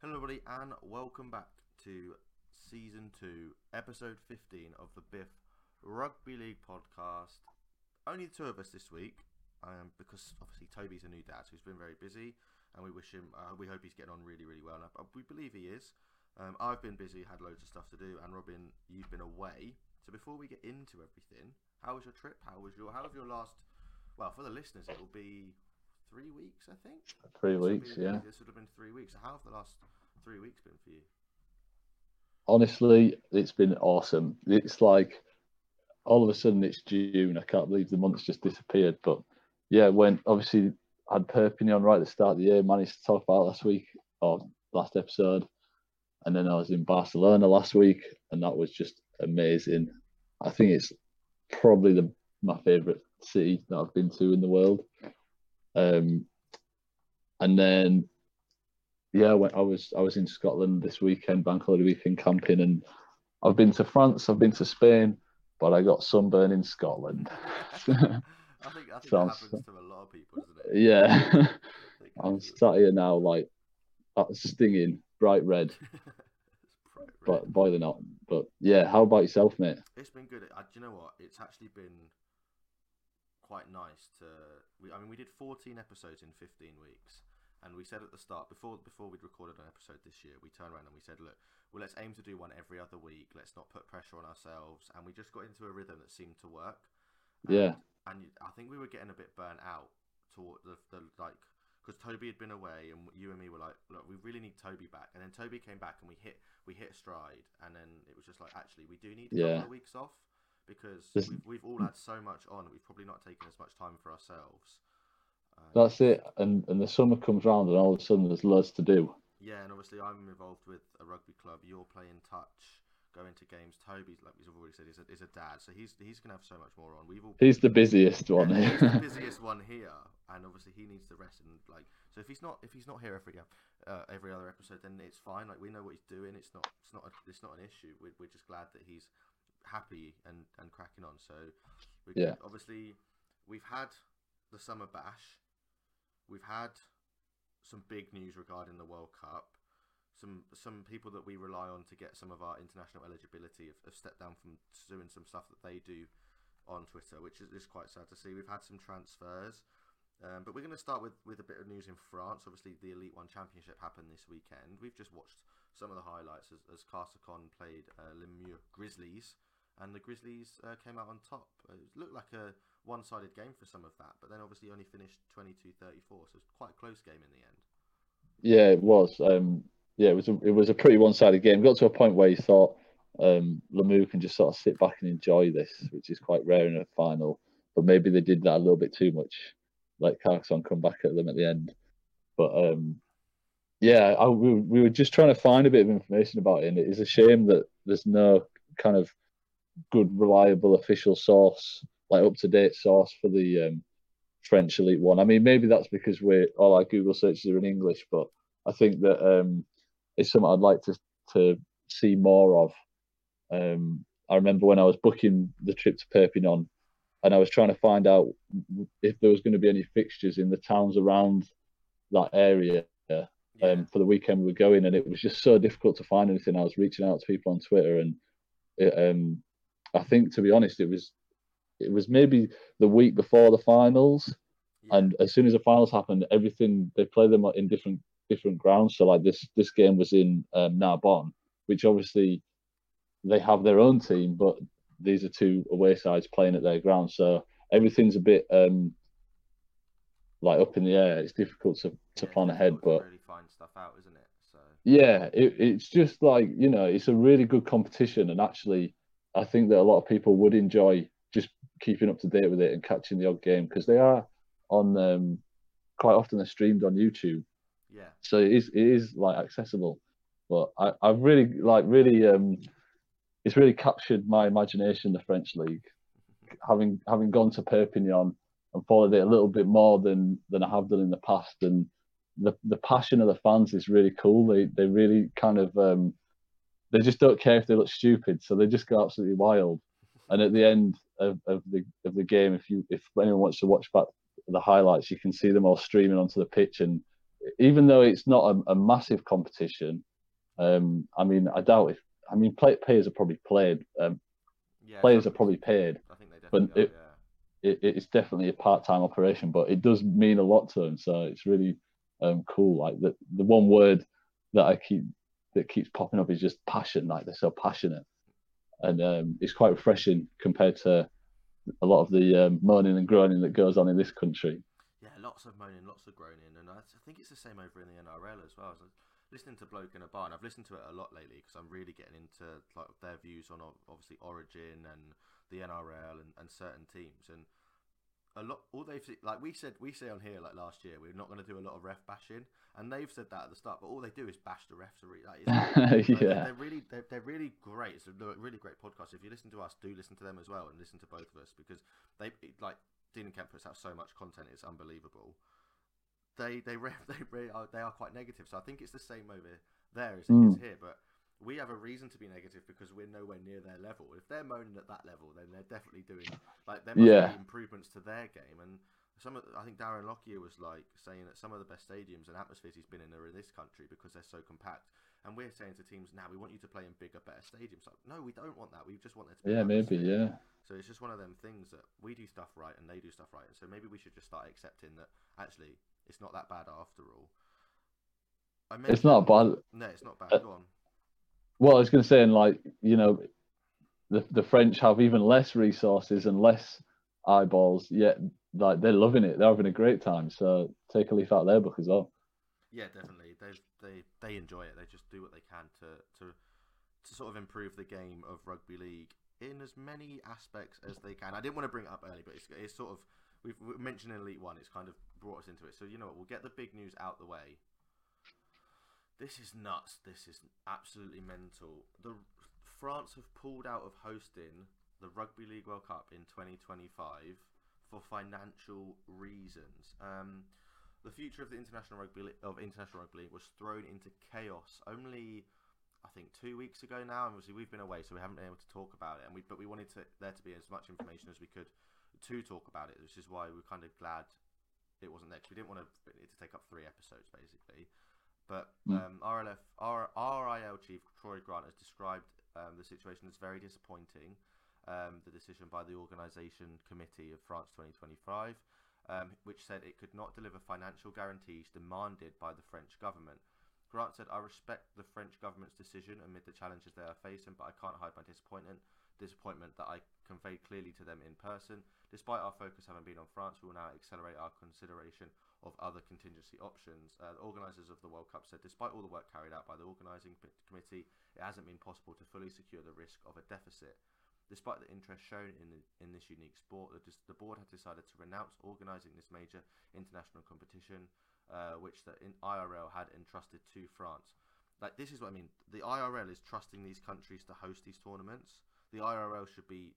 Hello, everybody, and welcome back to season two, episode 15 of the Biff Rugby League podcast. Only the two of us this week, um, because obviously Toby's a new dad, so he's been very busy, and we wish him, uh, we hope he's getting on really, really well. And I, we believe he is. Um, I've been busy, had loads of stuff to do, and Robin, you've been away. So before we get into everything, how was your trip? How was your, how have your last, well, for the listeners, it will be three weeks, I think. Three This weeks, yeah. This would have been three weeks. How have the last three weeks been for you? Honestly, it's been awesome. It's like all of a sudden it's June. I can't believe the month's just disappeared. But yeah, when obviously I had Perpignan right at the start of the year, managed to talk about last week or last episode. And then I was in Barcelona last week, and that was just amazing. I think it's probably the my favourite city that I've been to in the world. Um, and then yeah, when I was I was in Scotland this weekend, bank holiday weekend camping, and I've been to France, I've been to Spain, but I got sunburn in Scotland. I think I think that Sounds- happens to a lot of people, doesn't it? yeah, I'm sat here now like uh, stinging, bright red, bright red. but boy they're not. But yeah, how about yourself, mate? It's been good. I, do you know what? It's actually been quite nice to. We, I mean, we did 14 episodes in 15 weeks, and we said at the start before before we'd recorded an episode this year, we turned around and we said, look, well, let's aim to do one every other week. Let's not put pressure on ourselves, and we just got into a rhythm that seemed to work. And, Yeah. and I think we were getting a bit burnt out toward the, the like because Toby had been away, and you and me were like, look, we really need Toby back. And then Toby came back, and we hit we hit a stride, and then it was just like, actually, we do need a Yeah. couple of weeks off because we've, we've all had so much on, we've probably not taken as much time for ourselves. Um, That's it. And and the summer comes round, and all of a sudden there's loads to do. Yeah, and obviously I'm involved with a rugby club. You're playing touch, going to games. Toby's like we've already said, is a, a dad, so he's he's gonna have so much more on. We've all He's the busiest one. Yeah, he's the busiest one here, and obviously he needs the rest. And like, so if he's not if he's not here every uh, every other episode, then it's fine. Like we know what he's doing. It's not it's not a, it's not an issue. We're, we're just glad that he's happy and and cracking on. So we Yeah. obviously we've had the summer bash. We've had some big news regarding the World Cup. Some some people that we rely on to get some of our international eligibility have, have stepped down from doing some stuff that they do on Twitter, which is, is quite sad to see. We've had some transfers, um, but we're going to start with, with a bit of news in France. Obviously, the Elite One Championship happened this weekend. We've just watched some of the highlights as, as played uh, Limoux Grizzlies, and the Grizzlies uh, came out on top. It looked like a one sided game for some of that, but then obviously only finished 22 34, so it's quite a close game in the end. Yeah, it was. Um, yeah, it was. A, it was a pretty one-sided game. Got to a point where you thought um, Limoux can just sort of sit back and enjoy this, which is quite rare in a final. But maybe they did that a little bit too much. Let Carcassonne come back at them at the end. But um, yeah, I, we, we were just trying to find a bit of information about it, and it is a shame that there's no kind of good, reliable official source, like up-to-date source for the um, French Elite One. I mean, maybe that's because we're all our Google searches are in English, but I think that um, it's something I'd like to to see more of. Um, I remember when I was booking the trip to Perpignan, and I was trying to find out if there was going to be any fixtures in the towns around that area Yeah, um, for the weekend we were going, and it was just so difficult to find anything. I was reaching out to people on Twitter, and it, um, I think, to be honest, it was it was maybe the week before the finals, yeah, and as soon as the finals happened, everything they play them in different different grounds. So like this this game was in um, Narbonne, which obviously they have their own team, but these are two away sides playing at their ground. So everything's a bit um, like up in the air. It's difficult to, to yeah, plan ahead, but really find stuff out, isn't it? So yeah, it, it's just like you know, it's a really good competition, and actually, I think that a lot of people would enjoy just keeping up to date with it and catching the odd game because they are on um, quite often they're streamed on YouTube, yeah, so it is it is like accessible. But I I've really like really um, it's really captured my imagination the French league, having having gone to Perpignan and followed it a little bit more than than I have done in the past and the the passion of the fans is really cool. They they really kind of um, they just don't care if they look stupid, so they just go absolutely wild. And at the end of, of the of the game, if you if anyone wants to watch back the highlights, you can see them all streaming onto the pitch, and even though it's not a, a massive competition, um, I mean, I doubt if I mean play, players are probably played. Um, Yeah, players are probably paid. I think they but it- are, yeah. It, it's definitely a part-time operation, but it does mean a lot to them. So it's really um, cool. Like the the one word that I keep that keeps popping up is just passion. Like they're so passionate, and um, it's quite refreshing compared to a lot of the um, moaning and groaning that goes on in this country. Yeah, lots of moaning, lots of groaning, and I think it's the same over in the NRL as well. So listening to Bloke in a Bar, and I've listened to it a lot lately because I'm really getting into like their views on obviously Origin and the NRL and, and certain teams, and a lot. All they've like we said, we say on here like last year, we're not going to do a lot of ref bashing, and they've said that at the start, but all they do is bash the refs. Like, yeah, they're really they're, they're really great. It's a really great podcast. If you listen to us, do listen to them as well, and listen to both of us because they like Dean and Kemp puts out so much content. It's unbelievable. They they re- they really are, they are quite negative. So I think it's the same over there as it is Mm. here, but. We have a reason to be negative because we're nowhere near their level. If they're moaning at that level, then they're definitely doing like there must Yeah. be improvements to their game. And some of I think Darren Lockyer was like saying that some of the best stadiums and atmospheres he's been in are in this country because they're so compact. And we're saying to teams now we want you to play in bigger, better stadiums. Like, no, we don't want that. We just want there to be yeah, maybe, yeah. So it's just one of them things that we do stuff right and they do stuff right. And so maybe we should just start accepting that actually it's not that bad after all. I It's not bad. No, it's not bad. Uh, Go on. Well, I was going to say, and like you know, the the French have even less resources and less eyeballs. Yet, like they're loving it. They're having a great time. So take a leaf out of their book as well. Yeah, definitely. They they they enjoy it. They just do what they can to to to sort of improve the game of rugby league in as many aspects as they can. I didn't want to bring it up early, but it's, it's sort of we've, mentioned Elite One. It's kind of brought us into it. So you know what? We'll get the big news out the way. This is nuts. This is absolutely mental. The France have pulled out of hosting the Rugby League World Cup in 2025 for financial reasons. Um, the future of the international rugby of international rugby league was thrown into chaos only I think two weeks ago now. And obviously we've been away, so we haven't been able to talk about it. And we but we wanted to there to be as much information as we could to talk about it, which is why we're kind of glad it wasn't there. 'cause we didn't want it to take up three episodes basically. But Mm. um, RLF R, RIL chief Troy Grant has described um, the situation as very disappointing. Um, the decision by the organisation committee of France 2025 um, which said it could not deliver financial guarantees demanded by the French government. Grant said, I respect the French government's decision amid the challenges they are facing, but I can't hide my disappointment, disappointment that I conveyed clearly to them in person. Despite our focus having been on France, we will now accelerate our consideration of other contingency options. Uh, the organisers of the World Cup said, despite all the work carried out by the organising committee, it hasn't been possible to fully secure the risk of a deficit. Despite the interest shown in, the, in this unique sport, the, the board had decided to renounce organising this major international competition, uh, which the IRL had entrusted to France. Like this is what I mean. The IRL is trusting these countries to host these tournaments. The IRL should be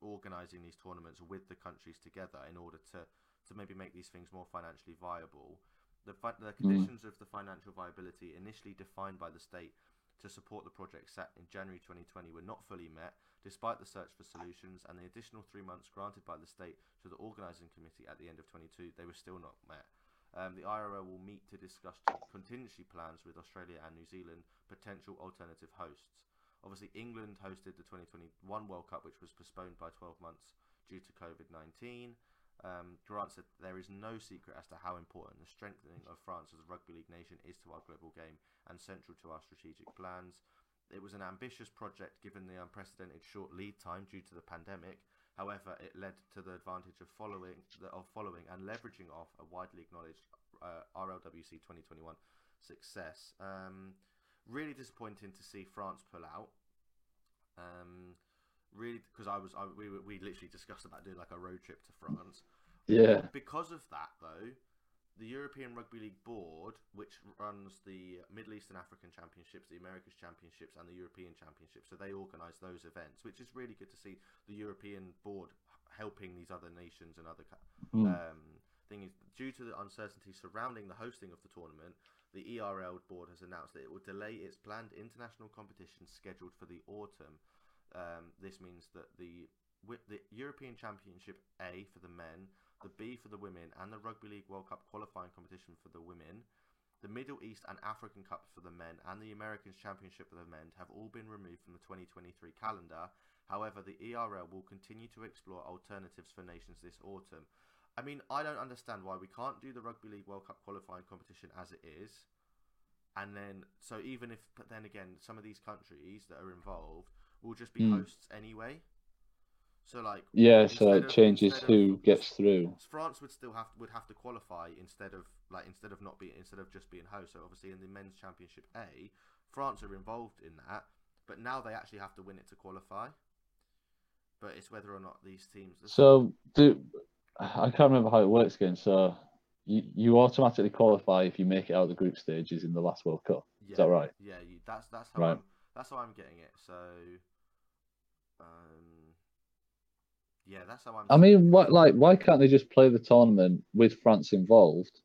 organising these tournaments with the countries together in order to, to maybe make these things more financially viable. The, fi- the conditions of the financial viability initially defined by the state to support the project set in January 2020 were not fully met, despite the search for solutions and the additional three months granted by the state to the organising committee at the end of 22, they were still not met. Um, the IRL will meet to discuss contingency plans with Australia and New Zealand, potential alternative hosts. Obviously, England hosted the 2021 World Cup, which was postponed by 12 months due to COVID 19. Um, Grant said there is no secret as to how important the strengthening of France as a rugby league nation is to our global game and central to our strategic plans. It was an ambitious project given the unprecedented short lead time due to the pandemic. However, it led to the advantage of following of following and leveraging off a widely acknowledged uh, RLWC 2021 success. Um, really disappointing to see France pull out. Um, really, because I was I, we we literally discussed about doing like a road trip to France. Yeah, Because of that, though, the European Rugby League Board, which runs the Middle East and African Championships, the Americas Championships, and the European Championships, so they organise those events, which is really good to see the European Board helping these other nations and other Mm. um, thing is due to the uncertainty surrounding the hosting of the tournament, the ERL board has announced that it will delay its planned international competition scheduled for the autumn. Um, this means that the the European Championship A for the men, the B for the women, and the Rugby League World Cup qualifying competition for the women, The Middle East and African Cup for the men and the Americans Championship for the men have all been removed from the 2023 calendar. However, the ERL will continue to explore alternatives for nations this autumn. I mean, I don't understand why we can't do the Rugby League World Cup qualifying competition as it is. And then, so even if, but then again, some of these countries that are involved will just be Mm. hosts anyway. So like, Yeah, so it of- changes instead of- who gets through. France would still have would have to qualify instead of like instead of not being instead of just being host. So obviously in the men's championship A, France are involved in that, but now they actually have to win it to qualify. But it's whether or not these teams. So do I can't remember how it works again. So you, you automatically qualify if you make it out of the group stages in the last World Cup. yeah, that right? Yeah, you, that's that's how Right. I'm that's how I'm getting it. So, um, yeah, that's how I'm. I mean, what like why can't they just play the tournament with France involved,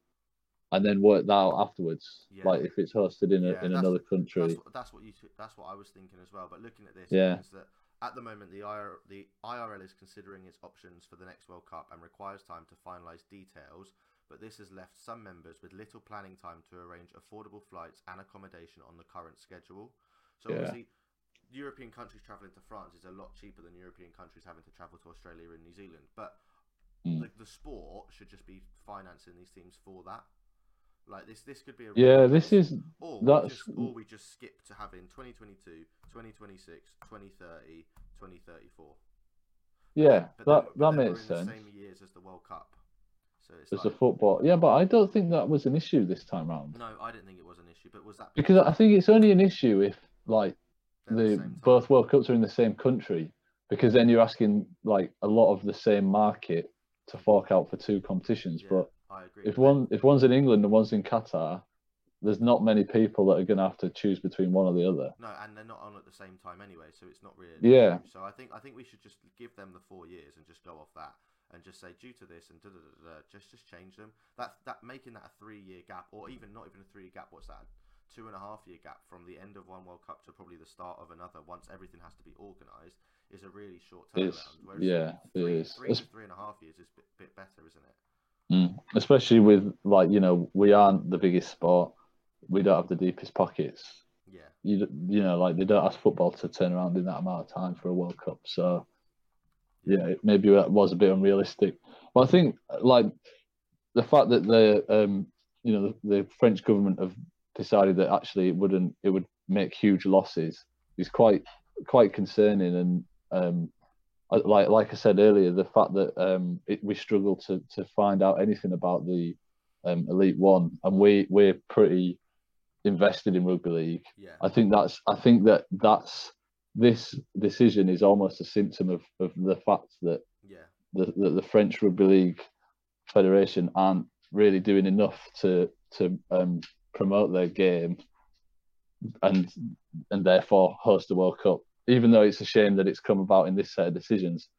and then work that out afterwards? Yeah. Like if it's hosted in a, Yeah, in another country. That's what, that's what you. That's what I was thinking as well. But looking at this, Yeah. means that at the moment the IR, the IRL is considering its options for the next World Cup and requires time to finalise details. But this has left some members with little planning time to arrange affordable flights and accommodation on the current schedule. So Yeah. obviously, European countries travelling to France is a lot cheaper than European countries having to travel to Australia and New Zealand. But Mm. the, the sport should just be financing these teams for that. Like this, this could be a Yeah, this is Or we, That's- just, or we just skip to having 2022, 2026, 2030, 2034. yeah But that that makes sense. The same years as the World Cup. So it's There's like, the football. Yeah, but I don't think that was an issue this time round no, I didn't think it was an issue. But was that because I think it's only an issue if like at the same both World Cups are in the same country because then you're asking like a lot of the same market to fork out for two competitions. Yeah, But I agree. if one if one's in England and one's in Qatar, there's not many people that are going to have to choose between one or the other. No, and they're not on at the same time anyway, so it's not really. Yeah. So I think I think we should just give them the four years and just go off that and just say due to this and da da da da, just just change them. That that making that a three year gap or even not even a three year gap. What's that? Two and a half year gap from the end of one World Cup to probably the start of another. Once everything has to be organised, is a really short turnaround. Yeah, it three, is. three, three and a half years is a bit, bit better, isn't it? Mm. Especially with like you know we aren't the biggest sport, we don't have the deepest pockets. Yeah. You you know like they don't ask football to turn around in that amount of time for a World Cup. So yeah, maybe that was a bit unrealistic. But I think like the fact that the um you know the, the French government have decided that actually it wouldn't it would make huge losses is quite quite concerning and um like like I said earlier the fact that um it, we struggle to to find out anything about the um, elite one and we we're pretty invested in rugby league Yeah. I think that's I think that that's this decision is almost a symptom of, of the fact that Yeah. the, the, the French Rugby League Federation aren't really doing enough to to um, promote their game and and therefore host the World Cup. Even though it's a shame that it's come about in this set of decisions,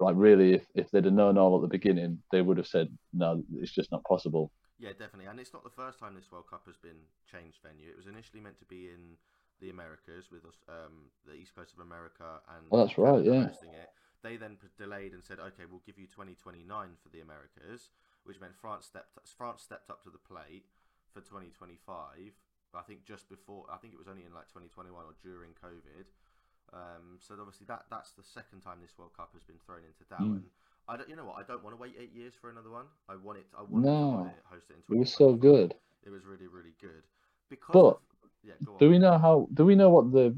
like really, if, if they'd have known all at the beginning, they would have said no, it's just not possible. Yeah, definitely. And it's not the first time this World Cup has been changed venue. It was initially meant to be in the Americas with us- um, the East Coast of America and that's right, yeah. hosting it. They then delayed and said, "Okay, we'll give you 2029 for the Americas," which meant France stepped France stepped up to the plate for 2025. I think just before, I think it was only in like 2021 or during COVID. Um, so obviously that that's the second time this World Cup has been thrown into doubt. Mm. And I don't, you know what? I don't want to wait eight years for another one. I want it. I want No. to ho- host it in It was so 2025. good. It was really, really good. Because But yeah, go. Do we know how? Do we know what the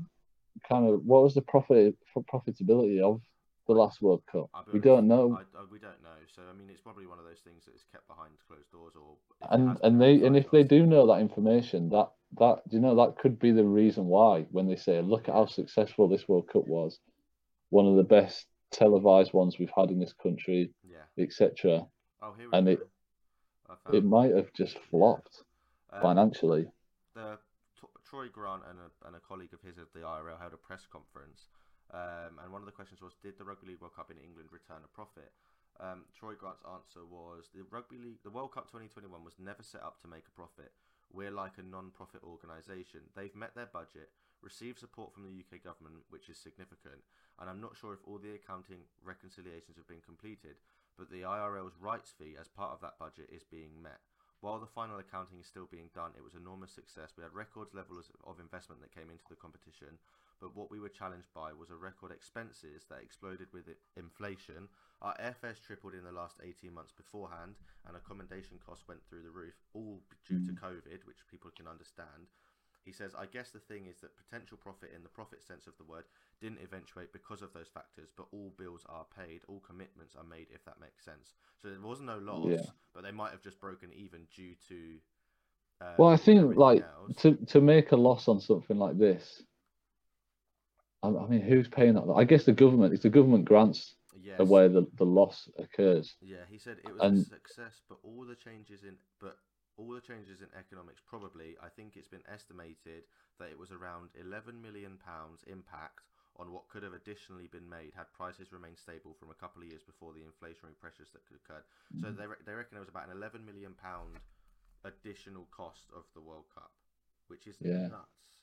kind of what was the profit for profitability of the last World Cup? We don't know. I, I, we don't know. So I mean, it's probably one of those things that is kept behind closed doors, or and and they and if they do know that information, that that you know that could be the reason why when they say, look at how successful this World Cup was, one of the best televised ones we've had in this country, yeah. etc. Oh, here we and go. it- It might have just flopped um, financially. the Troy Grant and a, and a colleague of his at the IRL held a press conference, um, and one of the questions was, "Did the Rugby League World Cup in England return a profit?" Um, Troy Grant's answer was, "The Rugby League, the World Cup 2021 was never set up to make a profit. We're like a non-profit organisation. They've met their budget, received support from the UK government, which is significant, and I'm not sure if all the accounting reconciliations have been completed, but the IRL's rights fee as part of that budget is being met." While the final accounting is still being done, it was enormous success. We had record levels of investment that came into the competition, but what we were challenged by was a record expenses that exploded with inflation. Our FS tripled in the last 18 months beforehand, and accommodation costs went through the roof, all due to COVID, which people can understand. He says, I guess the thing is that potential profit in the profit sense of the word didn't eventuate because of those factors, but all bills are paid, all commitments are made, if that makes sense. So there was no loss, Yeah. but they might have just broken even due to. Um, Well, I think like else. to to make a loss on something like this. I, I mean, who's paying that? I guess the government. It's the government grants yes. where the, the loss occurs. Yeah, he said it was And- a success, but all the changes in but all the changes in economics probably I think it's been estimated that it was around 11 million pounds impact on what could have additionally been made had prices remained stable from a couple of years before the inflationary pressures that could occurred. So Mm. they re- they reckon it was about an 11 million pound additional cost of the World Cup, which is Yeah. nuts.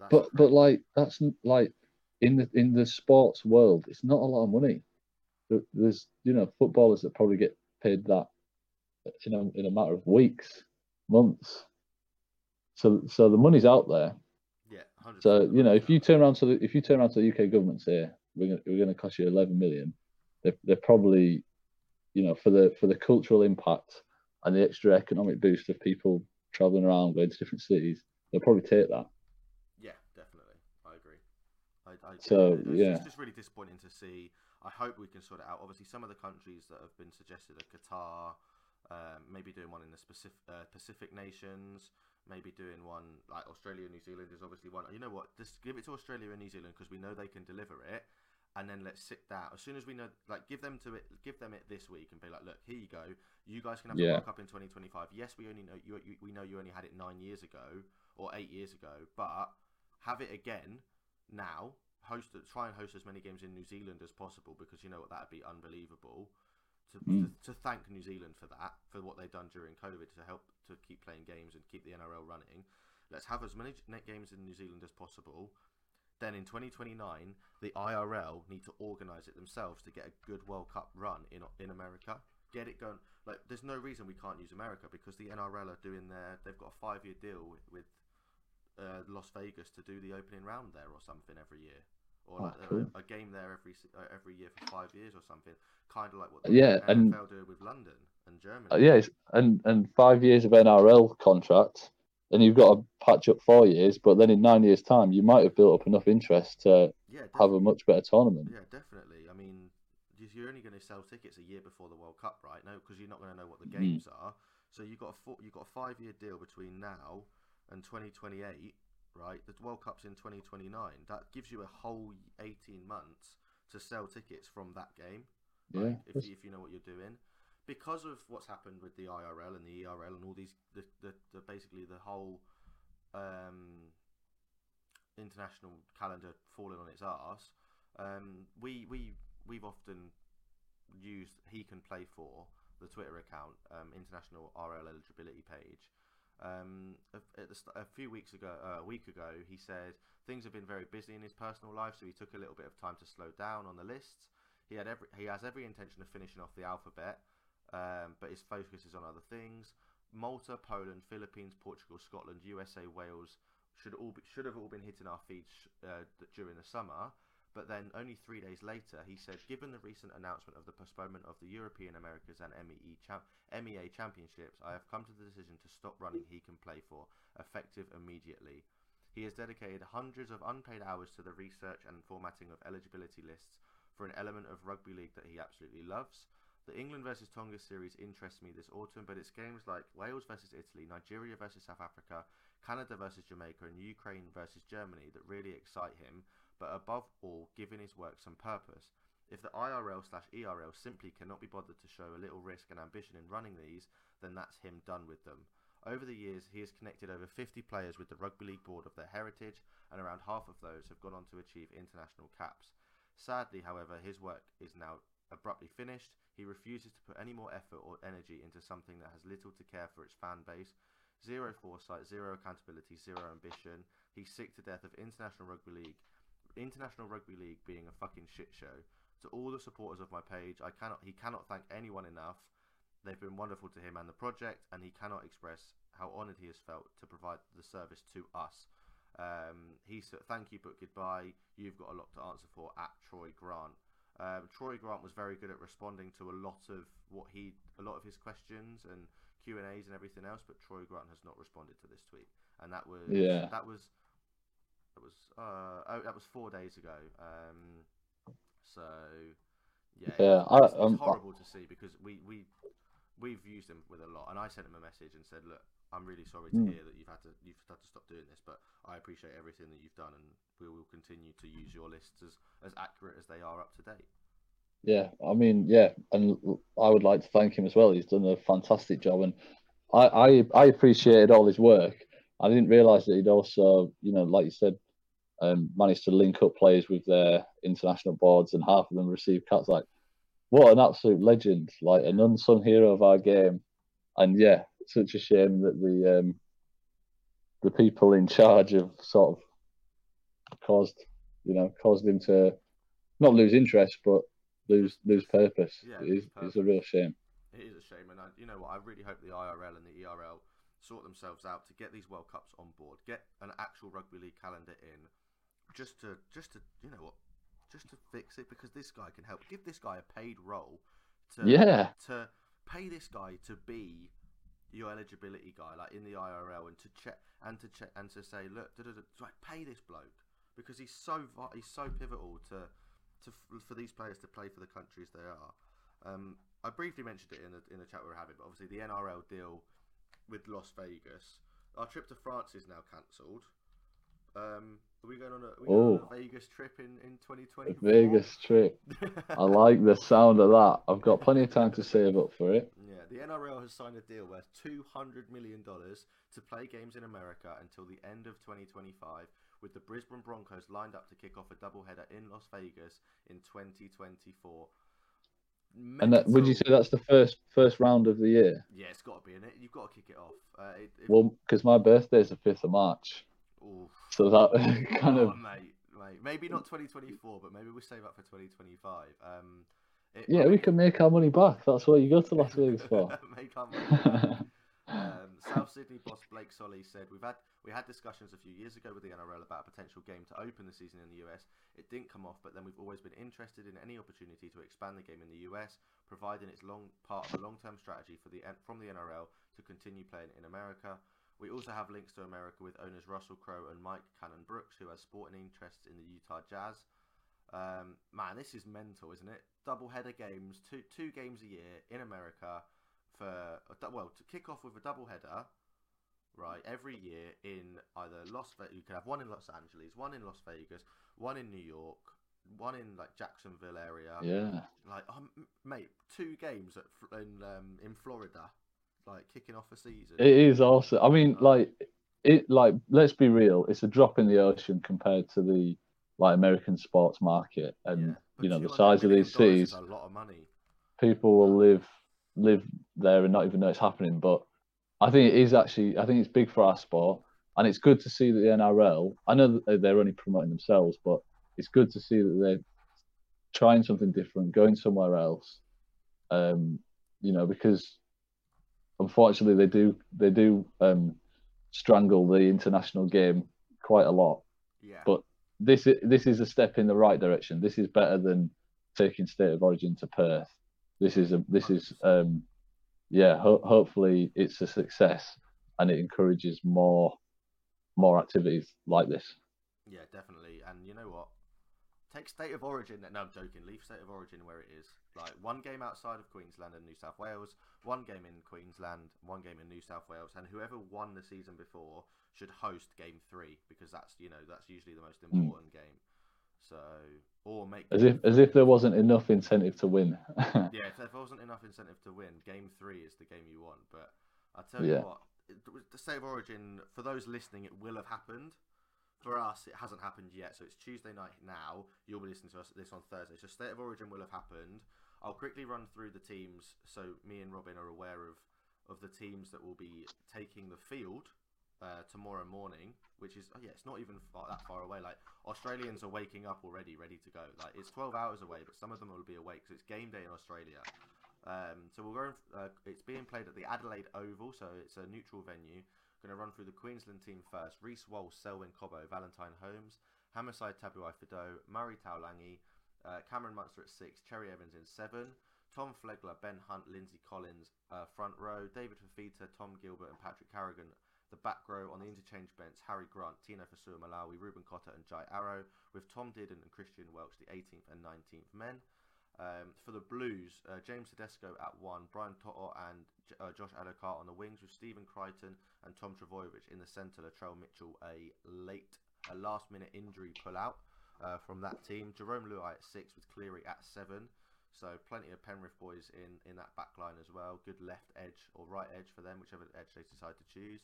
That's But but like that's like in the in the sports world, it's not a lot of money. There's you know footballers that probably get paid that in a in a matter of weeks, months. So so the money's out there. yeah, 100%. So you know, if you turn around to the if you turn around to the UK government and say we're going we're going to cost you 11 million, they're, they're probably, you know, for the for the cultural impact and the extra economic boost of people traveling around going to different cities, they'll probably take that. Yeah, definitely. I agree. So, it's, yeah. it's just really disappointing to see. I hope we can sort it out. Obviously, some of the countries that have been suggested are Qatar, um, maybe doing one in the Pacific, uh, Pacific nations, maybe doing one like Australia, New Zealand is obviously one. You know what? Just give it to Australia and New Zealand because we know they can deliver it, and then let's sit down as soon as we know. Like, give them to it, give them it this week, and be like, look, here you go. You guys can have the Yeah. World Cup in 2025. Yes, we only know you, you. We know you only had it nine years ago or eight years ago, but have it again now. Host try and host as many games in New Zealand as possible because you know what that'd be unbelievable. To, Mm. to, to thank New Zealand for that, for what they've done during COVID to help to keep playing games and keep the NRL running. Let's have as many net games in New Zealand as possible. Then in 2029, the IRL need to organise it themselves to get a good World Cup run in in America. Get it going. Like, there's no reason we can't use America because the NRL are doing their. They've got a five year deal with, with uh, Las Vegas to do the opening round there or something every year, or Oh, like uh, cool. a, a game there every uh, every year for five years or something. Kind of like what the Yeah, NFL and- do with London and Germany. Uh, yeah, and and five years of NRL contract, and you've got to patch up four years, but then in nine years' time, you might have built up enough interest to yeah, have a much better tournament. Yeah, definitely. I mean, you- you're only going to sell tickets a year before the World Cup, right? No, because you're not going to know what the Mm. games are. So you got a four, you got a five year deal between now and 2028, right? The World Cup's in 2029. That gives you a whole 18 months to sell tickets from that game, Yeah, right? If you, if you know what you're doing. Because of what's happened with the IRL and the ERL and all these, the, the, the basically the whole um, international calendar falling on its arse, um, we we we've often used he can play for the Twitter account, um, international RL eligibility page. Um, a- a few weeks ago, uh, a week ago, he said things have been very busy in his personal life, so he took a little bit of time to slow down on the list. He had every he has every intention of finishing off the alphabet, um, but his focus is on other things. Malta, Poland, Philippines, Portugal, Scotland, USA, Wales should all be, should have all been hitting our feeds uh, during the summer. But then, only three days later, he said, given the recent announcement of the postponement of the European Americas and MEA Championships, I have come to the decision to stop running He Can Play For, effective immediately. He has dedicated hundreds of unpaid hours to the research and formatting of eligibility lists for an element of rugby league that he absolutely loves. The England versus Tonga series interests me this autumn, but it's games like Wales versus Italy, Nigeria versus South Africa, Canada versus Jamaica, and Ukraine versus Germany that really excite him, but above all, giving his work some purpose. If the IRL slash ERL simply cannot be bothered to show a little risk and ambition in running these, then that's him done with them. Over the years, he has connected over 50 players with the Rugby League Board of their heritage, and around half of those have gone on to achieve international caps. Sadly, however, his work is now abruptly finished. He refuses to put any more effort or energy into something that has little to care for its fan base. Zero foresight, zero accountability, zero ambition. He's sick to death of international rugby league, international rugby league being a fucking shit show. To all the supporters of my page, I cannot he cannot thank anyone enough. they've been wonderful to him and the project, and he cannot express how honoured he has felt to provide the service to us. Um, he said, "Thank you, but goodbye. You've got a lot to answer for." At Troy Grant, um, Troy Grant was very good at responding to a lot of what he, a lot of his questions and Q and A's and everything else. But Troy Grant has not responded to this tweet, and that was Yeah. that was that was uh, oh, that was four days ago. Um, so yeah, Yeah, it's, I- it's, um, horrible to see because we we we've used him with a lot, and I sent him a message and said, look, I'm really sorry to Mm. hear that you've had to you've had to stop doing this, but I appreciate everything that you've done, and we will continue to use your lists as as accurate as they are up to date. Yeah, I mean, yeah, and I would like to thank him as well. He's done a fantastic job, and I, I, I appreciated all his work. I didn't realise that he'd also, you know, like you said, um, managed to link up players with their international boards, and half of them received cuts. Like, what an absolute legend! Like an unsung hero of our game. And yeah, such a shame that the um, the people in charge have sort of caused, you know, caused him to not lose interest, but lose lose purpose. Yeah, it is, it's a real shame. It is a shame, and I, you know what? I really hope the IRL and the ERL sort themselves out to get these World Cups on board, get an actual rugby league calendar in, just to just to you know what, just to fix it because this guy can help. Give this guy a paid role to Yeah, to pay this guy to be your eligibility guy, like in the IRL, and to check and to check and to say, look, da, da, da, pay this bloke because he's so he's so pivotal to to for these players to play for the countries they are. Um, I briefly mentioned it in the in the chat we were having, but obviously the NRL deal with Las Vegas. Our trip to France is now cancelled. Um, are we going on a, are we going on a Vegas trip in in twenty twenty? Vegas trip. I like the sound of that. I've got plenty of time to save up for it. Yeah, the NRL has signed a deal worth two hundred million dollars to play games in America until the end of 2025, with the Brisbane Broncos lined up to kick off a doubleheader in Las Vegas in 2024. And that, would you say that's the first first round of the year? Yeah, it's got to be in it. You've got to kick it off. Uh, it, it, Well, because my birthday is the fifth of March, oof. so that kind oh, of mate, mate. Maybe not 2024, but maybe we'll save up for 2025. Um, yeah, we can make our money back. That's what you go to Las Vegas for. make our money back. Um, South Sydney boss Blake Solly said we've had we had discussions a few years ago with the NRL about a potential game to open the season in the US. It didn't come off, but then we've always been interested in any opportunity to expand the game in the US, providing it's long part of a long-term strategy for the from the NRL to continue playing in America. We also have links to America with owners Russell Crowe and Mike Cannon Brooks, who has sporting interests in the Utah Jazz. Um, man, this is mental, isn't it? Double header games, two two games a year in America for a well to kick off with a double header, right? Every year in either Las Vegas, you can have one in Los Angeles, one in Las Vegas, one in New York, one in like Jacksonville area. yeah. Like, um, mate, two games at, in um, in Florida, like kicking off a season. It is awesome. I mean, like it. Like let's be real. It's a drop in the ocean compared to the like American sports market, and Yeah, you know the size of these cities. a lot of money. People will live live there and not even know it's happening. But I think it is actually. I think it's big for our sport, and it's good to see that the NRL. I know they're only promoting themselves, but it's good to see that they're trying something different, going somewhere else. Um, you know, because unfortunately they do they do um, strangle the international game quite a lot. Yeah, But this is this is a step in the right direction. This is better than taking state of origin to Perth. This is a this is um, yeah. Ho- hopefully it's a success and it encourages more more activities like this. Yeah, definitely. And you know what? Take state of origin. No, I'm joking. Leave state of origin where it is. Like one game outside of Queensland and New South Wales, one game in Queensland, one game in New South Wales, and whoever won the season before should host game three because that's you know that's usually the most important game. So or make As if as if there wasn't enough incentive to win. yeah, if there wasn't enough incentive to win, game three is the game you want. But I tell you what, the state of origin for those listening, it will have happened. For us, it hasn't happened yet, so it's Tuesday night now. You'll be listening to us this on Thursday. So state of origin will have happened. I'll quickly run through the teams so me and Robin are aware of of the teams that will be taking the field uh, tomorrow morning. Which is oh yeah, it's not even far, that far away. Like Australians are waking up already, ready to go. Like it's 12 hours away, but some of them will be awake. So it's game day in Australia. Um, so we'll go. Uh, it's being played at the Adelaide Oval, so it's a neutral venue. Going to run through the Queensland team first: Reece Walsh, Selwyn Cobbo, Valentine Holmes, Hamiso Tabuai-Fidow, Murray Taulagi, uh, Cameron Munster at six, Cherry Evans in seven, Tom Flegler, Ben Hunt, Lindsay Collins uh, front row, David Fifita, Tom Gilbert, and Patrick Carrigan the back row on the interchange bench, Harry Grant, Tino Fasua Malawi, Reuben Cotter, and Jai Arrow, with Tom Dearden and Christian Welch, the 18th and 19th men. Um, for the Blues, uh, James Tedesco at one, Brian To'o and uh, Josh Addo-Carr on the wings, with Stephen Crichton and Tom Trbojevic in the centre. Latrell Mitchell, a late, a last-minute injury pull-out uh, from that team. Jarome Luai at six, with Cleary at seven. So plenty of Penrith boys in, in that back line as well. Good left edge or right edge for them, whichever edge they decide to choose.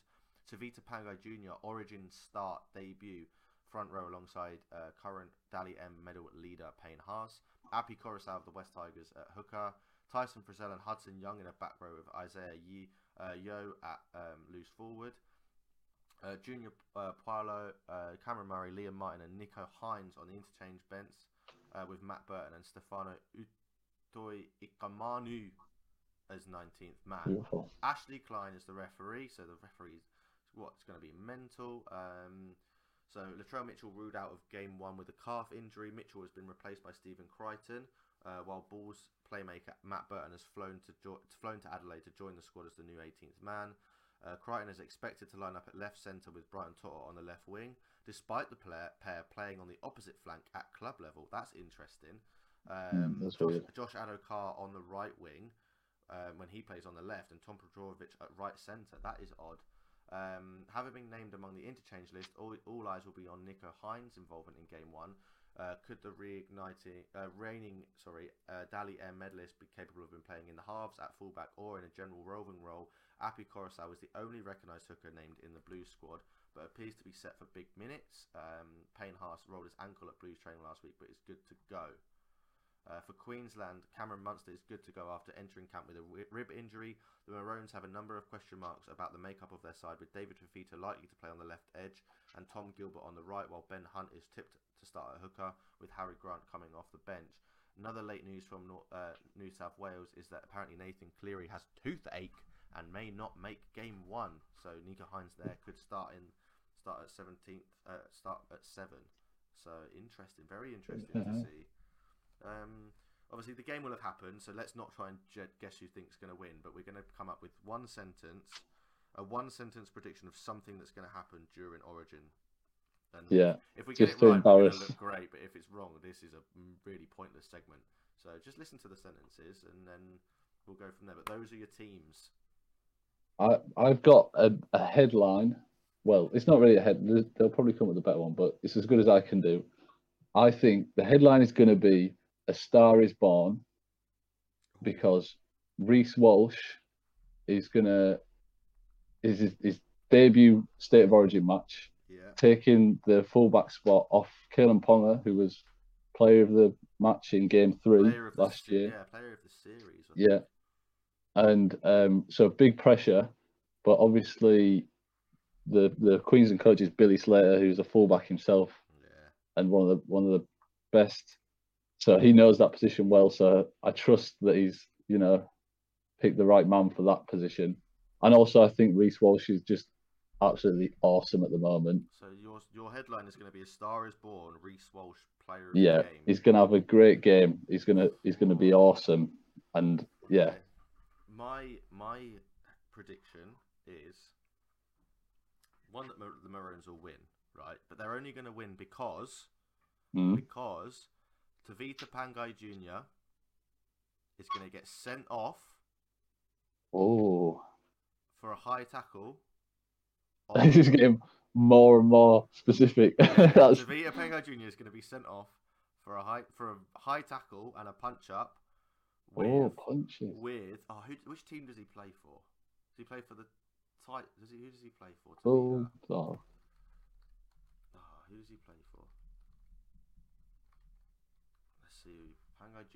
Tevita Pangai Jr. Origin start debut front row alongside uh, current Dally M medal leader Payne Haas. Api Koroisau of the West Tigers at hooker. Tyson Frizell and Hudson Young in a back row with Isaiah Yi, uh, Yo at um, loose forward. Uh, Junior uh, uh, Cameron Murray, Liam Martin, and Nicho Hynes on the interchange bench uh, with Matt Burton and Stefano Utoi Ikamanu as 19th man. Beautiful. Ashley Klein is the referee, so the referee's what's going to be mental. Um, so Latrell Mitchell ruled out of game one with a calf injury. Mitchell has been replaced by Stephen Crichton, uh, while Bulls playmaker Matt Burton has flown to jo- flown to Adelaide to join the squad as the new 18th man. Uh, Crichton is expected to line up at left centre with Brian To'o on the left wing, despite the player, pair playing on the opposite flank at club level. That's interesting. Um, that's Josh. Josh Addo-Carr on the right wing um, when he plays on the left, and Tom Petrovic at right centre. That is odd. Um, having been named among the interchange list, all, all eyes will be on Nicho Hynes' involvement in Game One. Uh, could the reigniting, uh, reigning, sorry, uh, Dally M medalist be capable of been playing in the halves, at fullback, or in a general roving role? Api Koroisau was the only recognised hooker named in the Blues squad, but appears to be set for big minutes. Um, Payne Haas rolled his ankle at Blues training last week, but is good to go. Uh, for Queensland, Cameron Munster is good to go after entering camp with a rib injury. The Maroons have a number of question marks about the makeup of their side, with David Fifita likely to play on the left edge and Tom Gilbert on the right, while Ben Hunt is tipped to start at hooker, with Harry Grant coming off the bench. Another late news from uh, New South Wales is that apparently Nathan Cleary has toothache and may not make game one. So Nicho Hynes there could start in start at seventeenth, uh, start at seven. So interesting, very interesting to Mhm. see. Um, obviously, the game will have happened, so let's not try and guess who thinks is going to win. But we're going to come up with one sentence, a one sentence prediction of something that's going to happen during Origin. And Yeah, if we get just it right, we're look great. But if it's wrong, this is a really pointless segment. So just listen to the sentences, and then we'll go from there. But those are your teams. I I've got a, a headline. Well, it's not really a head. They'll probably come up with a better one, but it's as good as I can do. I think the headline is going to be "A Star Is Born" because Reece Walsh is gonna is his, his debut State of Origin match, Yeah. taking the fullback spot off Kalyn Ponga, who was player of the match in Game Three the last year. Yeah, player of the series. Yeah. and um, so big pressure, but obviously the the Queensland coach is Billy Slater, who's a fullback himself Yeah. and one of the one of the best. So he knows that position well. So I trust that he's you know picked the right man for that position. And also I think Reece Walsh is just absolutely awesome at the moment. So your your headline is going to be "A Star Is Born." Reece Walsh, player of Yeah, the game. he's gonna have a great game. He's gonna he's gonna be awesome. And yeah, Okay. My my prediction is one that the Maroons will win, right? But they're only going to win because mm, because Tevita Pangai Jr. is going to get sent off oh, for a high tackle. this is getting more and more specific. That's Tevita Pangai Jr. is going to be sent off for a high for a high tackle and a punch up oh, with oh punches. with oh who, which team does he play for? Does he play for the tight? Does he who does he play for? Oh, oh, Oh, who does he play for? Let's see.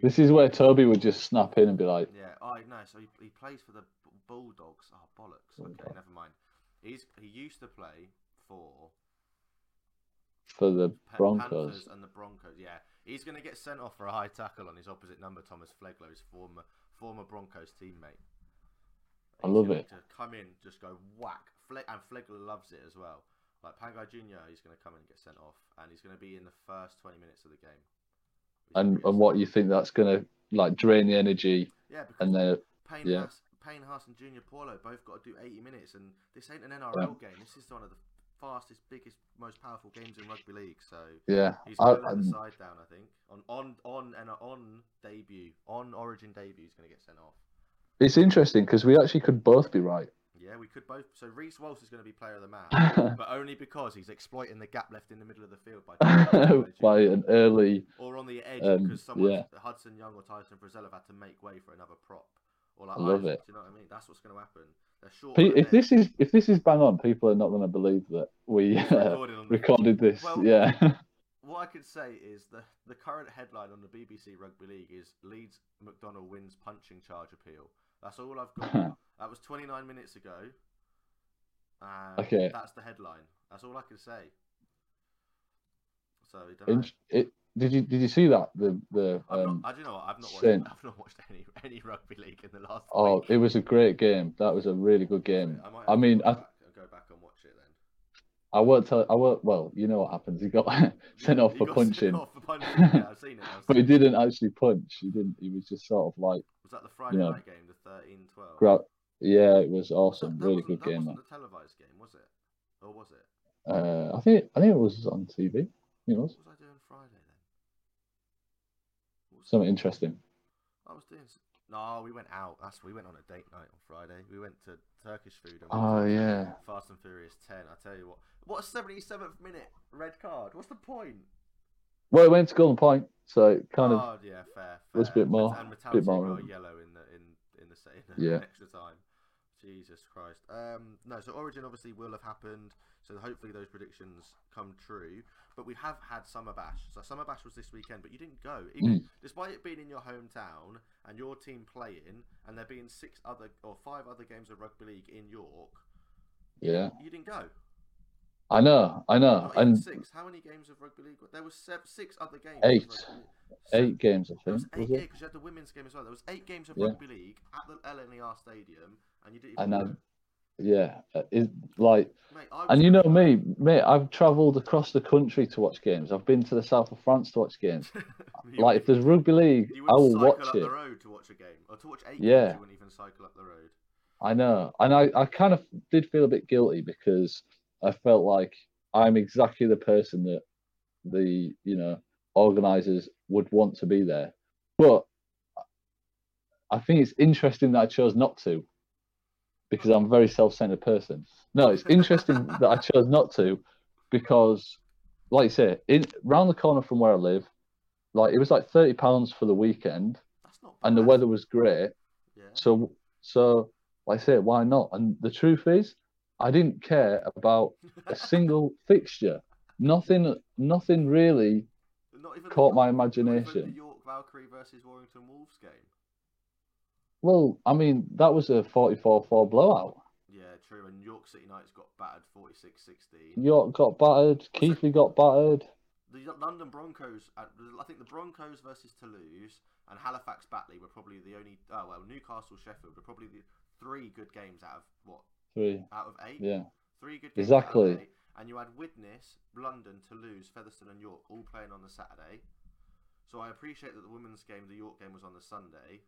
This is where Toby would just snap in and be like, Yeah. Oh no. So he, he plays for the Bulldogs. Oh bollocks. Oh, okay, never mind. He's he used to play for for the Broncos. Panthers and the Broncos. Yeah. He's going to get sent off for a high tackle on his opposite number, Thomas Flegler, his former former Broncos teammate. I He's love gonna it. To come in, just go whack. Fle- and Flegler loves it as well. Like Pangai Jr., he's going to come in and get sent off, and he's going to be in the first 20 minutes of the game. And and what you think that's gonna like drain the energy Yeah, because and then Payne, yeah. Haas, Payne Haas and Junior Paulo both got to do 80 minutes, and this ain't an NRL game. This is one of the fastest, biggest, most powerful games in rugby league. So yeah. he's going to let the side down. I think on on on and uh, on debut, on Origin debut, he's going to get sent off. it's interesting because we actually could both be right. Yeah, we could both. So Reece Walsh is going to be player of the match, but only because he's exploiting the gap left in the middle of the field by, By an early or on the edge um, because someone yeah. Hudson Young or Tyson Frizell have had to make way for another prop. Or like I love it. Do you know what I mean? That's what's going to happen. They're short. Pe- if this is if this is bang on, people are not going to believe that we uh, recorded recorded this. Well- yeah, What I could say is the the current headline on the BBC Rugby League is Leeds McDonald wins punching charge appeal. That's all I've got. That was 29 minutes ago. Okay. That's the headline. That's all I can say. So don't. In- it, did you did you see that the the um, not, I do you know I've not watched. I've not watched any any rugby league in the last. oh week. it was a great game. That was a really good game. I, might I mean, go I back, I'll go back and watch it then. I won't tell. I won't. Well, you know what happens. He got sent off for punching, off for punching. Yeah, I've seen it. I've but he didn't actually punch. He didn't. He was just sort of like Was that the Friday know, night game, the 13-12? grab. Yeah, it was awesome. that really good that game. wasn't That. a televised game, was it? Or was it? Uh, I think I think it was on TV. It was What was I doing Friday then? Was something interesting. I was doing. No, we went out. That's we went on a date night on Friday. We went to Turkish food. And Oh yeah. Fast and Furious 10. I tell you what. What a 77th minute red card. What's the point? Well, it went to Golden Point, so it kind of Oh yeah, fair. was a bit more- And bit more- got yellow in the in in the, in the Yeah. extra time. Jesus Christ. Um, no, so Origin obviously will have happened. So hopefully those predictions come true. But we have had Summer Bash. So Summer Bash was this weekend, but you didn't go. Even, Mm. Despite it being in your hometown and your team playing, and there being six other or five other games of rugby league in York, yeah. you didn't go. I know, I know, Not and six. How many games of rugby league? There was seven, six other games. Eight. Of rugby league. Se- eight games I was think eight, yeah, because you had the women's game as well. There was eight games of Yeah. rugby league at the LNER Stadium, and you didn't And I, yeah, uh, it, like. Mate, and you know me, mate. I've travelled across the country to watch games. I've been to the south of France to watch games. Like, if there's rugby league, I will cycle watch up it. the road to watch a game, or to watch eight Yeah. games. You wouldn't even cycle up the road. I know, and I, I kind of did feel a bit guilty because I felt like I'm exactly the person that the you know organizers would want to be there, but I think it's interesting that I chose not to because I'm a very self-centered person. No, it's interesting that I chose not to because, like you say, in round the corner from where I live, like it was like thirty pounds for the weekend, and the weather was great. Yeah. So, so like I say, why not? And the truth is, I didn't care about a single fixture. Nothing, nothing really even the caught my York- not even imagination. The York Valkyrie versus Warrington Wolves game. Well, I mean, that was a 44-4 blowout. Yeah, true. And York City Knights got battered 46-16. York got battered. Keighley got battered. The London Broncos, uh, I think the Broncos versus Toulouse and Halifax Batley were probably the only. Oh well, Newcastle Sheffield were probably the three good games out of what Three. out of eight. Yeah. Three good games out of Exactly. eight. And you had Widnes, London, Toulouse, Featherstone, and York all playing on the Saturday. So I appreciate that the women's game, the York game, was on the Sunday.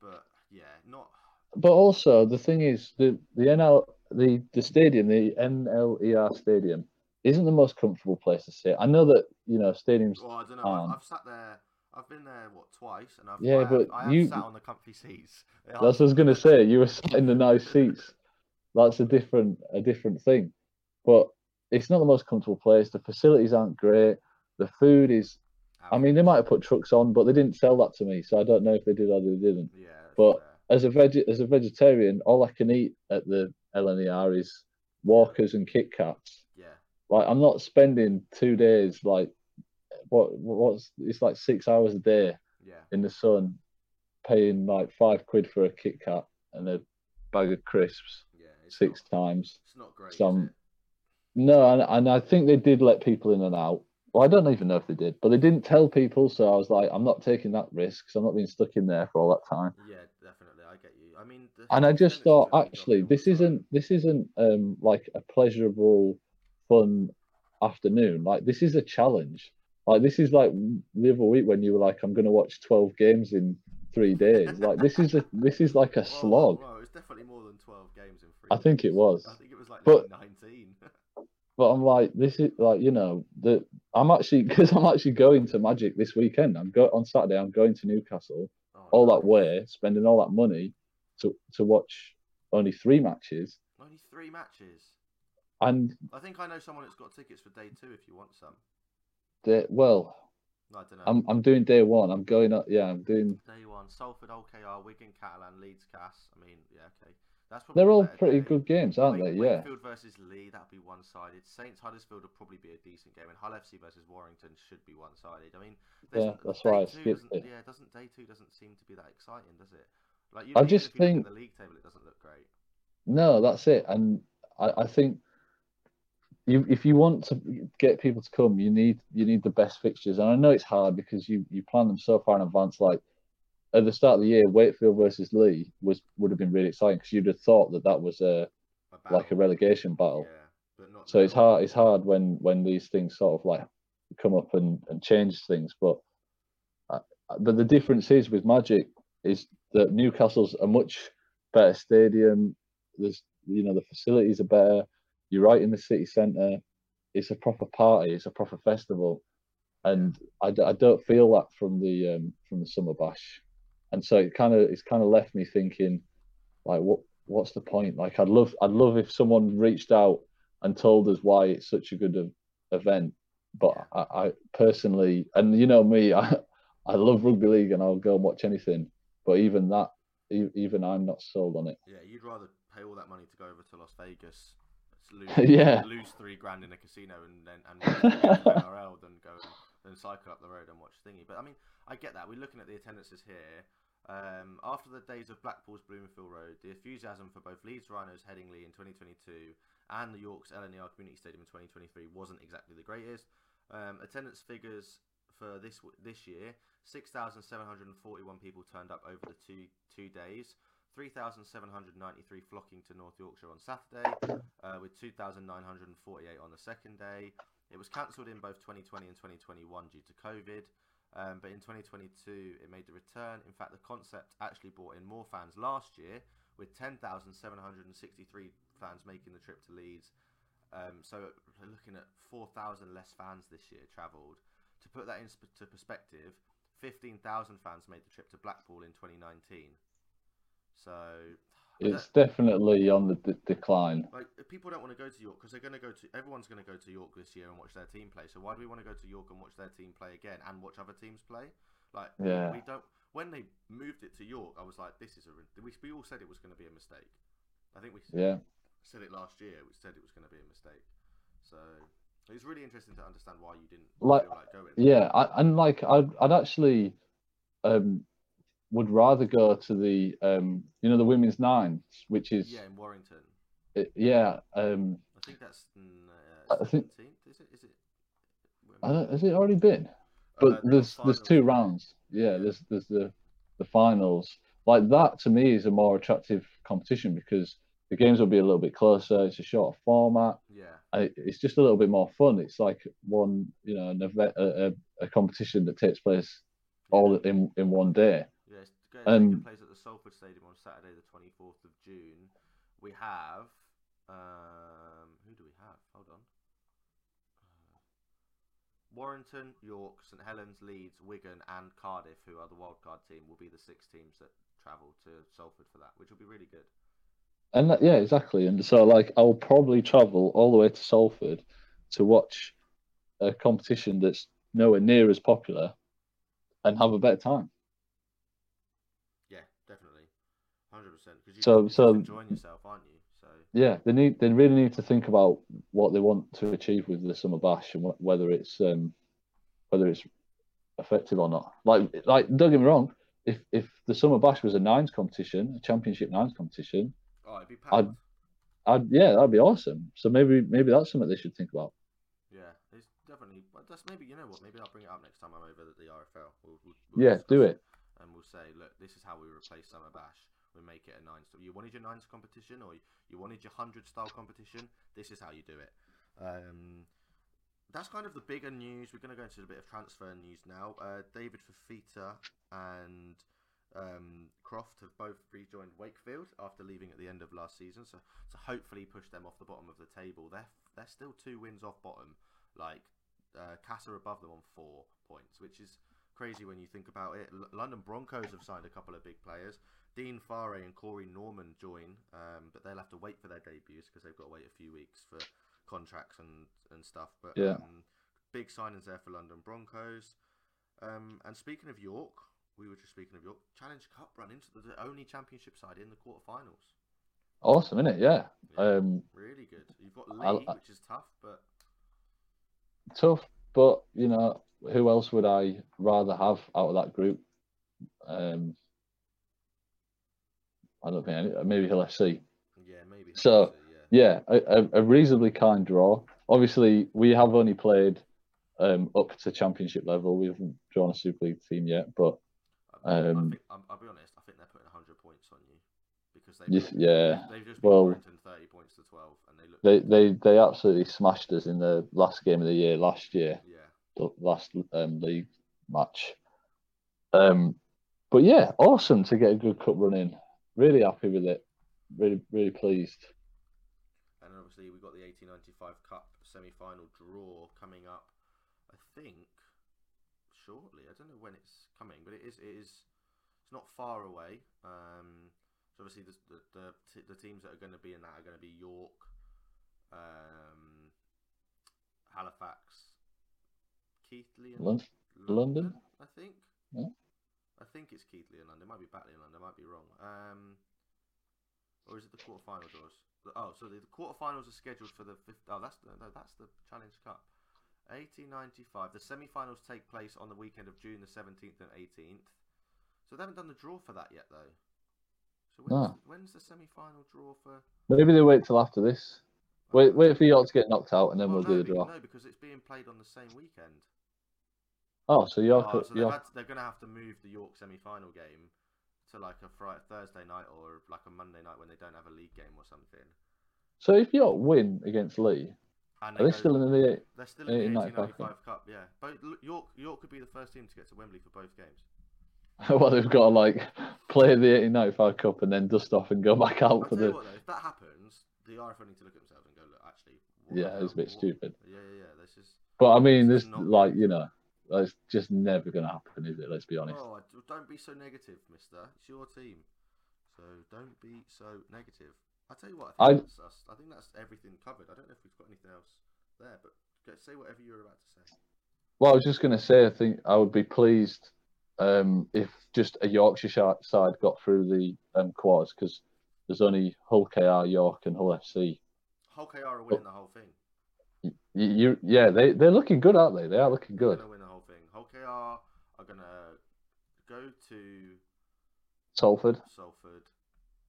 But yeah, not. But also the thing is the the NL the the stadium the NLER stadium isn't the most comfortable place to sit. I know that you know stadiums. Well, I don't know. Um, I've, sat there. I've been there what twice, and I've Yeah, I but I have you- sat on the comfy seats. They are- That's what I was gonna say. You were sat in the nice seats. That's a different a different thing. But it's not the most comfortable place. The facilities aren't great. The food is. I mean, they might have put trucks on, but they didn't sell that to me, so I don't know if they did or they didn't. Yeah, but- fair. As a veg as a vegetarian, all I can eat at the LNER is Walkers and Kit Kats. yeah, Like I'm not spending two days like what what's it's like six hours a day yeah. in the sun, paying like five quid for a Kit Kat and a bag of crisps Yeah, six not, times. It's not great. some-? No, and, and I think they did let people in and out, Well, I don't even know if they did, but they didn't tell people. So I was like, I'm not taking that risk. So I'm not being stuck in there for all that time. Yeah, definitely. I get you. I mean, the And I just thought, of the league actually, this isn't this isn't um like a pleasurable, fun afternoon. Like this is a challenge. Like this is like the other week when you were like, I'm going to watch 12 games in three days. Like this is a this is like a Whoa, slog. whoa, it was definitely more than 12 games in three I think it was. I think it was like But- 19. But I'm like, this is like, you know, the I'm actually because I'm actually going to Magic this weekend. I'm go on Saturday. I'm going to Newcastle Oh, all that way, spending all that money to to watch only three matches. Only three matches. And I think I know someone that's got tickets for day two if you want some. they, well, I don't know. I'm I'm doing day one. I'm going up. Yeah, I'm doing. Day one, Salford, Hull KR, Wigan, Catalan, Leeds, Cas. I mean, yeah, okay. That's probably They're all pretty day. good games, aren't Wake- they? Yeah. Wakefield versus Leigh, that'll be one sided. Saints Huddersfield will probably be a decent game, and Hull FC versus Warrington should be one sided. I mean, Yeah, that's day why I two skipped doesn't- it. Yeah, doesn't day two doesn't seem to be that exciting, does it? Like you, I just if you look think- the league table, it doesn't look great. No, that's it. And I, I think you if you want to get people to come, you need you need the best fixtures. And I know it's hard because you you plan them so far in advance. Like at the start of the year, Wakefield versus Leigh was would have been really exciting because you'd have thought that that was a A like a relegation battle. Yeah, but not. So it's hard. It's hard when when these things sort of like come up and and change things. But uh, but the difference is with Magic is that Newcastle's a much better stadium. There's you know the facilities are better. You're right in the city centre. It's a proper party. It's a proper festival, and I, d- I don't feel that from the um, from the summer bash, and so it kind of it's kind of left me thinking, like what what's the point? Like I'd love I'd love if someone reached out and told us why it's such a good ev- event. But I, I personally, and you know me, I I love rugby league and I'll go and watch anything. But even that, even I'm not sold on it. Yeah, you'd rather pay all that money to go over to Las Vegas, lose, Yeah. lose three grand in a casino, and then and NRL than go and cycle up the road and watch thingy. But I mean, I get that. We're looking at the attendances here. Um, after the days of Blackpool's Bloomfield Road, the enthusiasm for both Leeds Rhinos Headingley in 2022 and the York's LNER Community Stadium in 2023 wasn't exactly the greatest. Um, attendance figures for this this year: 6,741 people turned up over the two two days. 3,793 flocking to North Yorkshire on Saturday, uh, with 2,948 on the second day. It was cancelled in both 2020 and 2021 due to COVID, um, but in 2022 it made the return. In fact, the concept actually brought in more fans last year, with 10,763 fans making the trip to Leeds. Um, so looking at 4,000 less fans this year travelled. To put that into perspective, 15,000 fans made the trip to Blackpool in 2019. So It's definitely on the d- decline. like people don't want to go to York because they're going to go to everyone's going to go to York this year and watch their team play. So why do we want to go to York and watch their team play again and watch other teams play? Like we- Yeah. we don't. When they moved it to York, I was like, this is a. We, we all said it was going to be a mistake. I think we Yeah. said it last year. We said it was going to be a mistake. So it's really interesting to understand why you didn't Like- like going. Yeah, I, and like I'd, I'd actually um, would rather go to the um, you know the women's nines, which is Yeah, in Warrington. it- yeah. Um, I think that's uh, I think- 17th. Is it? Is it? I don't, has it already been? But Uh, the there's there's two rounds. Yeah, there's there's the the finals. Like that to me is a more attractive competition because the games will be a little bit closer. It's a shorter format. Yeah. it- it's just a little bit more fun. It's like one, you know, an event, a, a, a competition that takes place all in in one day. It's Um, place at the Salford Stadium on Saturday, the 24th of June. We have. Um, who do we have? Hold on. Uh, Warrington, York, St Helens, Leeds, Wigan, and Cardiff, who are the wildcard team, will be the six teams that travel to Salford for that, which will be really good. And that, yeah, exactly. And so, like, I'll probably travel all the way to Salford to watch a competition that's nowhere near as popular and have a better time. Yeah, definitely, hundred percent. So- so- enjoying yourself, aren't you? So Yeah, they need they really need to think about what they want to achieve with the summer bash and wh- whether it's um, whether it's effective or not. Like like don't get me wrong, if if the summer bash was a nines competition, a championship nines competition, oh, it'd be I'd- I'd yeah, that'd be awesome. So maybe maybe that's something they should think about. Yeah, It's definitely. But that's maybe you know what. Maybe I'll bring it up next time I'm over at the RFL. We'll, we'll, we'll Yeah, do it. and we'll say, look, this is how we replace Summer Bash. We make it a nine. So you wanted your nines competition, or you wanted your hundred style competition. This is how you do it. Um, that's kind of the bigger news. We're going to go into a bit of transfer news now. Uh, David Fifita and um, Croft have both rejoined Wakefield after leaving at the end of last season. So, so hopefully push them off the bottom of the table. They're they're still two wins off bottom. Like uh, Casa above them on four points, which is crazy when you think about it. L- London Broncos have signed a couple of big players. Dean Farre and Corey Norman join, um, but they'll have to wait for their debuts because they've got to wait a few weeks for contracts and, and stuff. But Yeah. um, big signings there for London Broncos. Um, and speaking of York, we were just speaking of York. Challenge Cup run into the, the only championship side in the quarterfinals. Awesome, isn't it? Yeah. Yeah, Um, really good. You've got Leigh, which is tough, but tough, but you know, who else would I rather have out of that group? Um, I don't think any, maybe Hull FC. yeah, maybe. So, yeah. Yeah, a, a- reasonably kind draw. Obviously, we have only played um, up to championship level. We haven't drawn a Super League team yet, but I, I um, think, I'm, I'll be honest. I think they're putting 100 points on you because they Yes, yeah, they've just well- well, 30 points to 12, and they look they, they they absolutely smashed us in the last game of the year last year. yeah. the last um, league match. Um, but yeah, awesome to get a good cup run in. Really happy with it. Really, really pleased. And obviously, we've got the 1895 Cup semi final draw coming up, I think, shortly. I don't know when it's coming, but it is, it is it's not far away. Um, so obviously, the, the, the, t- the teams that are going to be in that are going to be York, um, Halifax, Keighley, and Lon- London? I think. Yeah. I think it's Keith and London. It might be Batley and London. I might be wrong. Um, or is it the quarterfinal draws? Oh, so the, the quarterfinals are scheduled for the fifth. Oh, that's the no, that's the Challenge Cup. 1895. The semi-finals take place on the weekend of June the 17th and 18th. So they haven't done the draw for that yet, though. So when's, when's the semi-final draw for? Maybe they wait till after this. Wait, wait for York to get knocked out, and then well, we'll no, do the draw. No, because it's being played on the same weekend. Oh, so York, Oh, so they've York. had to- they're going to have to move the York semi-final game to like a Friday, Thursday night or like a Monday night when they don't have a league game or something. So if York win against Leigh, And are they go- still in the? They're still in the 1895 1895 Cup, yeah. But York, York could be the first team to get to Wembley for both games. well, they've got to like play the 1895 Cup and then dust off and go back out I'll for the. what though, if that happens, the RFL need to look at themselves and go, look, actually, Yeah, it's a bit what- stupid. Yeah, yeah, yeah. This is. But I mean, This not like you know, that's just never going to happen, is it? Let's be honest. Oh, don't be so negative, Mister. It's your team, so don't be so negative. I tell you what, I I- think, that's. I think that's everything covered. I don't know if we've got anything else there, but say whatever you were about to say. Well, I was just going to say, I think I would be pleased um, if just a Yorkshire side got through the um, quarters because there's only Hull KR, York, and Hull FC. Hull KR are winning the whole thing. You, you, yeah, they they're looking good, aren't they? They are looking They're good. gonna win the whole thing. Hull KR are gonna go to Salford, Salford.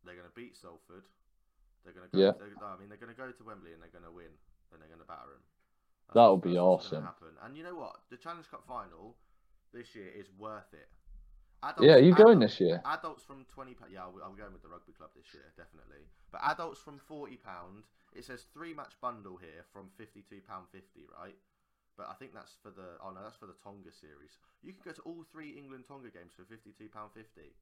They're gonna beat Salford. They're gonna go. Yeah. they're- I mean, they're gonna go to Wembley and they're gonna win. And they're gonna batter them. That would be awesome. Happen. And you know what? The Challenge Cup final this year is worth it. yeah, are you going this year? Adults from twenty. pa- Yeah, I'm going with the rugby club this year, definitely. But adults from forty pound. It says three match bundle here from fifty two pound fifty, right? But I think that's for the. Oh no, that's for the Tonga series. You can go to all three England Tonga games for fifty two pound fifty,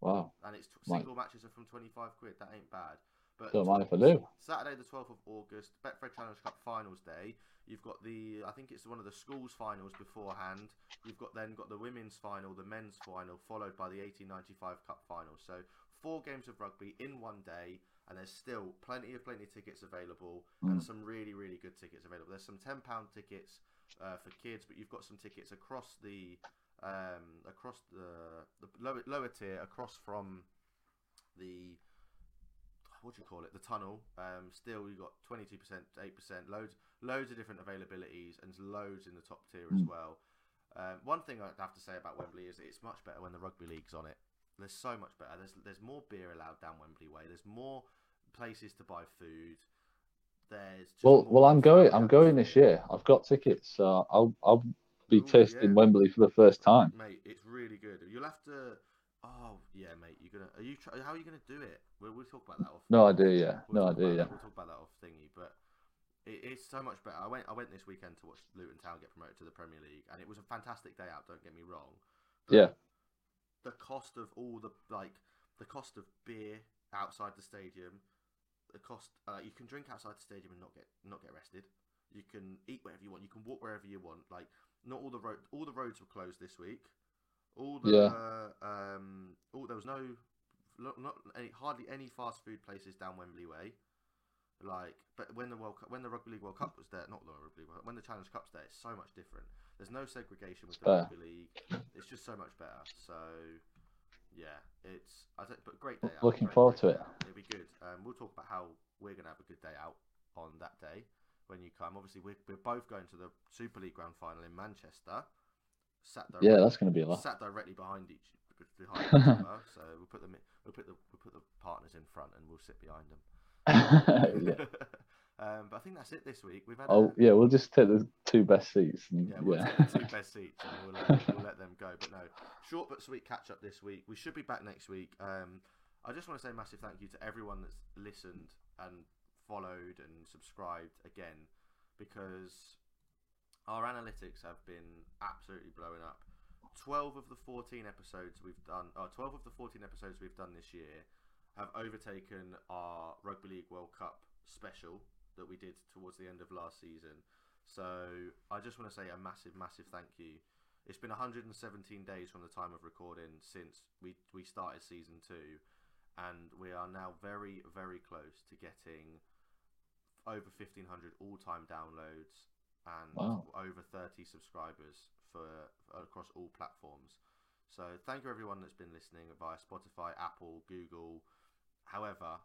Wow, and it's t- Right. single matches are from twenty five quid. That ain't bad. But don't mind if I do. Saturday, the 12th of August, Betfred Challenge Cup Finals Day. You've got the, I think it's one of the schools finals beforehand. You've got then got the women's final, the men's final, followed by the 1895 Cup final. So four games of rugby in one day, and there's still plenty of plenty of tickets available, and Mm. some really really good tickets available. There's some ten pound tickets uh, for kids, but you've got some tickets across the um, across the the lower, lower tier, across from the what do you call it? The tunnel. Um, still, you've got twenty two percent, eight percent, loads, loads of different availabilities, and loads in the top tier as Mm. well. Um, one thing I'd have to say about Wembley is it's much better when the rugby league's on it. There's so much better. There's there's more beer allowed down Wembley Way. There's more places to buy food. there's just Well, well, I'm going. I'm going this year. I've got tickets, so I'll I'll be Ooh, tasting yeah. Wembley for the first time. mate. It's really good. You'll have to. Oh yeah, mate. You're gonna. Are you? Try, how are you gonna do it? We'll, we'll talk about that off. No idea. Yeah, We'll no idea. Yeah. that- We'll talk about that off thingy, but it, it's so much better. I went. I went this weekend to watch Luton Town get promoted to the Premier League, and it was a fantastic day out. Don't get me wrong. but Yeah. The cost of all the like, the cost of beer outside the stadium, the cost. Uh, you can drink outside the stadium and not get not get arrested. You can eat wherever you want. You can walk wherever you want. Like not all the road. All the roads were closed this week. All the um. All there was no. Not, not any hardly any fast food places down Wembley Way. Like, but when the World Cup, when the Rugby League World Cup was there, not the Rugby League, World- when the Challenge Cup's there, it's so much different. There's no segregation with the. Rugby League. It's just so much better. So, yeah, it's I but great day out. Looking great, forward to it. It'll be good. Um, we'll talk about how we're gonna have a good day out on that day when you come. Obviously, we're, we're both going to the Super League Grand Final in Manchester. Sat Yeah, that's going to be a lot. sat directly behind each behind each other. So we'll put them in, we'll put the we'll put the partners in front and we'll sit behind them. um, but I think that's it this week. We've had Oh, a, yeah. We'll just take the two best seats. And, yeah, yeah. we'll take the two best seats and we'll, uh, we'll let them go. But no, short but sweet catch up this week. We should be back next week. Um, I just want to say a massive thank you to everyone that's listened and followed and subscribed again because our analytics have been absolutely blowing up. 12 of the 14 episodes we've done, uh, 12 of the 14 episodes we've done this year have overtaken our Rugby League World Cup special that we did towards the end of last season. So I just want to say a massive, massive thank you. It's been 117 days from the time of recording since we, we started season two, and we are now very, very close to getting over 1,500 all time downloads and Wow. over 30 subscribers for across all platforms. So thank you everyone that's been listening via Spotify, Apple, Google. However,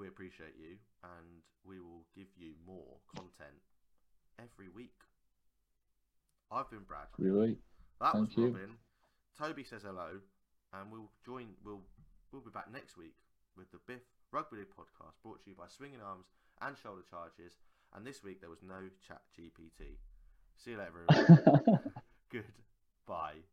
we appreciate you and we will give you more content every week. I've been Brad. Really? That was Thank you. Toby says hello, and we'll join. We'll we'll be back next week with the Biff Rugby League podcast brought to you by Swinging Arms and Shoulder Charges. And this week there was no Chat GPT. See you later, everyone. Goodbye.